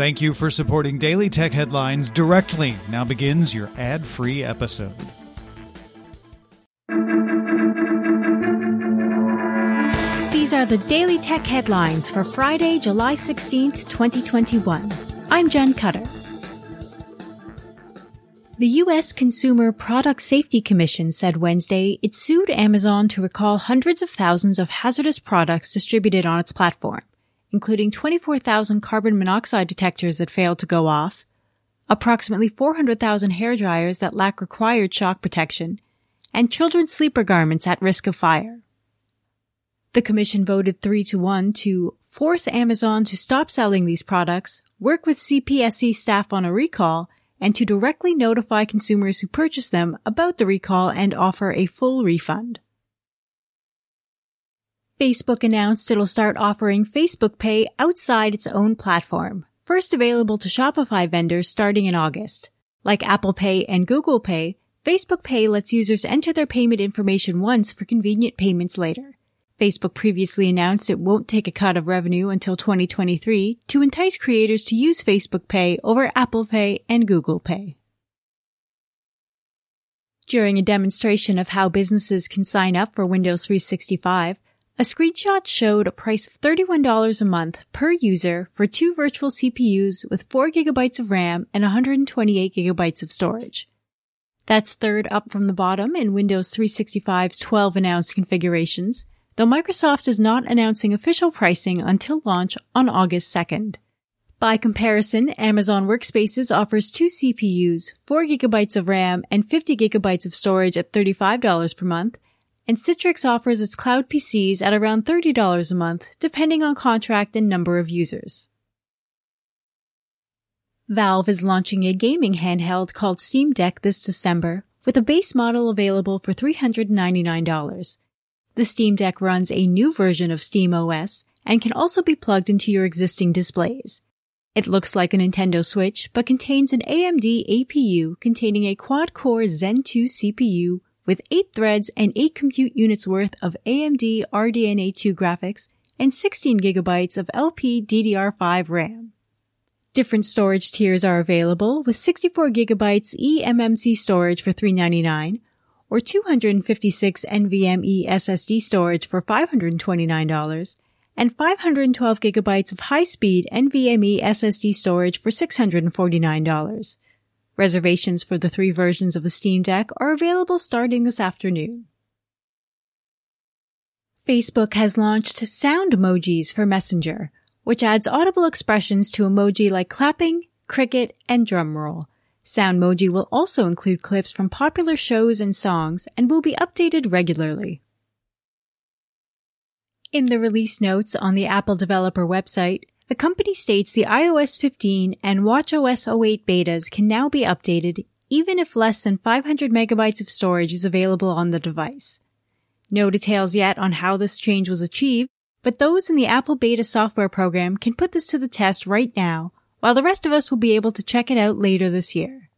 Thank you for supporting Daily Tech Headlines directly. Now begins your ad free episode. These are the Daily Tech Headlines for Friday, July 16th, 2021. I'm Jen Cutter. The U.S. Consumer Product Safety Commission said Wednesday it sued Amazon to recall hundreds of thousands of hazardous products distributed on its platform including 24,000 carbon monoxide detectors that failed to go off, approximately 400,000 hair dryers that lack required shock protection, and children's sleeper garments at risk of fire. The commission voted 3 to 1 to force Amazon to stop selling these products, work with CPSC staff on a recall, and to directly notify consumers who purchase them about the recall and offer a full refund. Facebook announced it'll start offering Facebook Pay outside its own platform, first available to Shopify vendors starting in August. Like Apple Pay and Google Pay, Facebook Pay lets users enter their payment information once for convenient payments later. Facebook previously announced it won't take a cut of revenue until 2023 to entice creators to use Facebook Pay over Apple Pay and Google Pay. During a demonstration of how businesses can sign up for Windows 365, a screenshot showed a price of $31 a month per user for two virtual CPUs with 4 gigabytes of RAM and 128 gigabytes of storage. That's third up from the bottom in Windows 365's 12 announced configurations, though Microsoft is not announcing official pricing until launch on August 2nd. By comparison, Amazon Workspaces offers two CPUs, 4 gigabytes of RAM, and 50 gigabytes of storage at $35 per month, and Citrix offers its cloud PCs at around $30 a month, depending on contract and number of users. Valve is launching a gaming handheld called Steam Deck this December, with a base model available for $399. The Steam Deck runs a new version of Steam OS and can also be plugged into your existing displays. It looks like a Nintendo Switch, but contains an AMD APU containing a quad-core Zen 2 CPU with 8 threads and 8 compute units worth of AMD RDNA2 graphics and 16 gigabytes of LPDDR5 RAM. Different storage tiers are available with 64 gigabytes eMMC storage for 399 or 256 NVMe SSD storage for $529 and 512 gigabytes of high-speed NVMe SSD storage for $649. Reservations for the three versions of the Steam Deck are available starting this afternoon. Facebook has launched sound emojis for Messenger, which adds audible expressions to emoji like clapping, cricket, and drumroll. Soundmoji will also include clips from popular shows and songs and will be updated regularly. In the release notes on the Apple developer website, the company states the iOS 15 and watchOS 08 betas can now be updated even if less than 500 megabytes of storage is available on the device. No details yet on how this change was achieved, but those in the Apple beta software program can put this to the test right now, while the rest of us will be able to check it out later this year.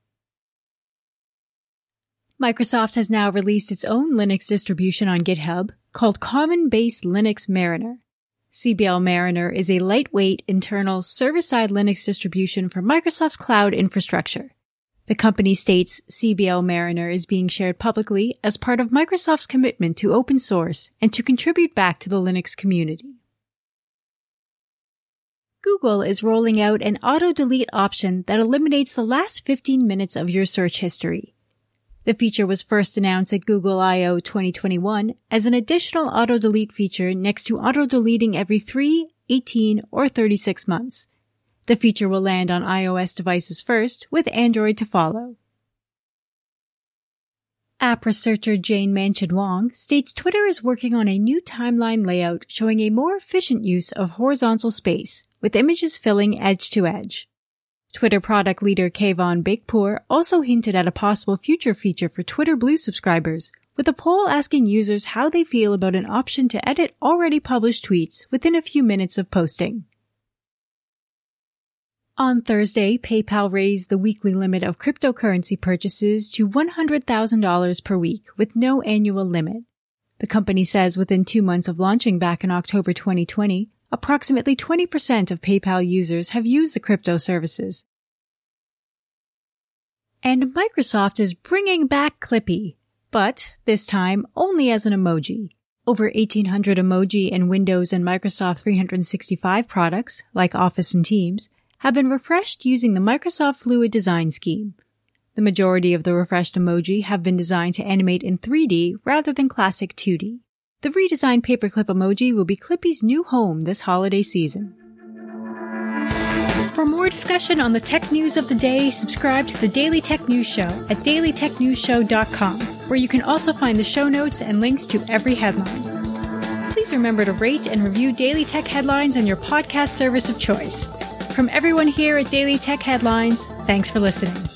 Microsoft has now released its own Linux distribution on GitHub called Common Base Linux Mariner. CBL Mariner is a lightweight internal server-side Linux distribution for Microsoft's cloud infrastructure. The company states CBL Mariner is being shared publicly as part of Microsoft's commitment to open source and to contribute back to the Linux community. Google is rolling out an auto delete option that eliminates the last 15 minutes of your search history. The feature was first announced at Google I.O. 2021 as an additional auto-delete feature next to auto-deleting every 3, 18, or 36 months. The feature will land on iOS devices first, with Android to follow. App researcher Jane Manchun Wong states Twitter is working on a new timeline layout showing a more efficient use of horizontal space, with images filling edge to edge. Twitter product leader Kayvon Beykpour also hinted at a possible future feature for Twitter Blue subscribers, with a poll asking users how they feel about an option to edit already published tweets within a few minutes of posting. On Thursday, PayPal raised the weekly limit of cryptocurrency purchases to $100,000 per week with no annual limit. The company says within two months of launching back in October 2020, approximately 20% of PayPal users have used the crypto services. And Microsoft is bringing back Clippy, but this time only as an emoji. Over 1800 emoji in Windows and Microsoft 365 products, like Office and Teams, have been refreshed using the Microsoft Fluent design scheme. The majority of the refreshed emoji have been designed to animate in 3D rather than classic 2D. The redesigned paperclip emoji will be Clippy's new home this holiday season. For more discussion on the tech news of the day, subscribe to the Daily Tech News Show at dailytechnewsshow.com, where you can also find the show notes and links to every headline. Please remember to rate and review Daily Tech Headlines on your podcast service of choice. From everyone here at Daily Tech Headlines, thanks for listening.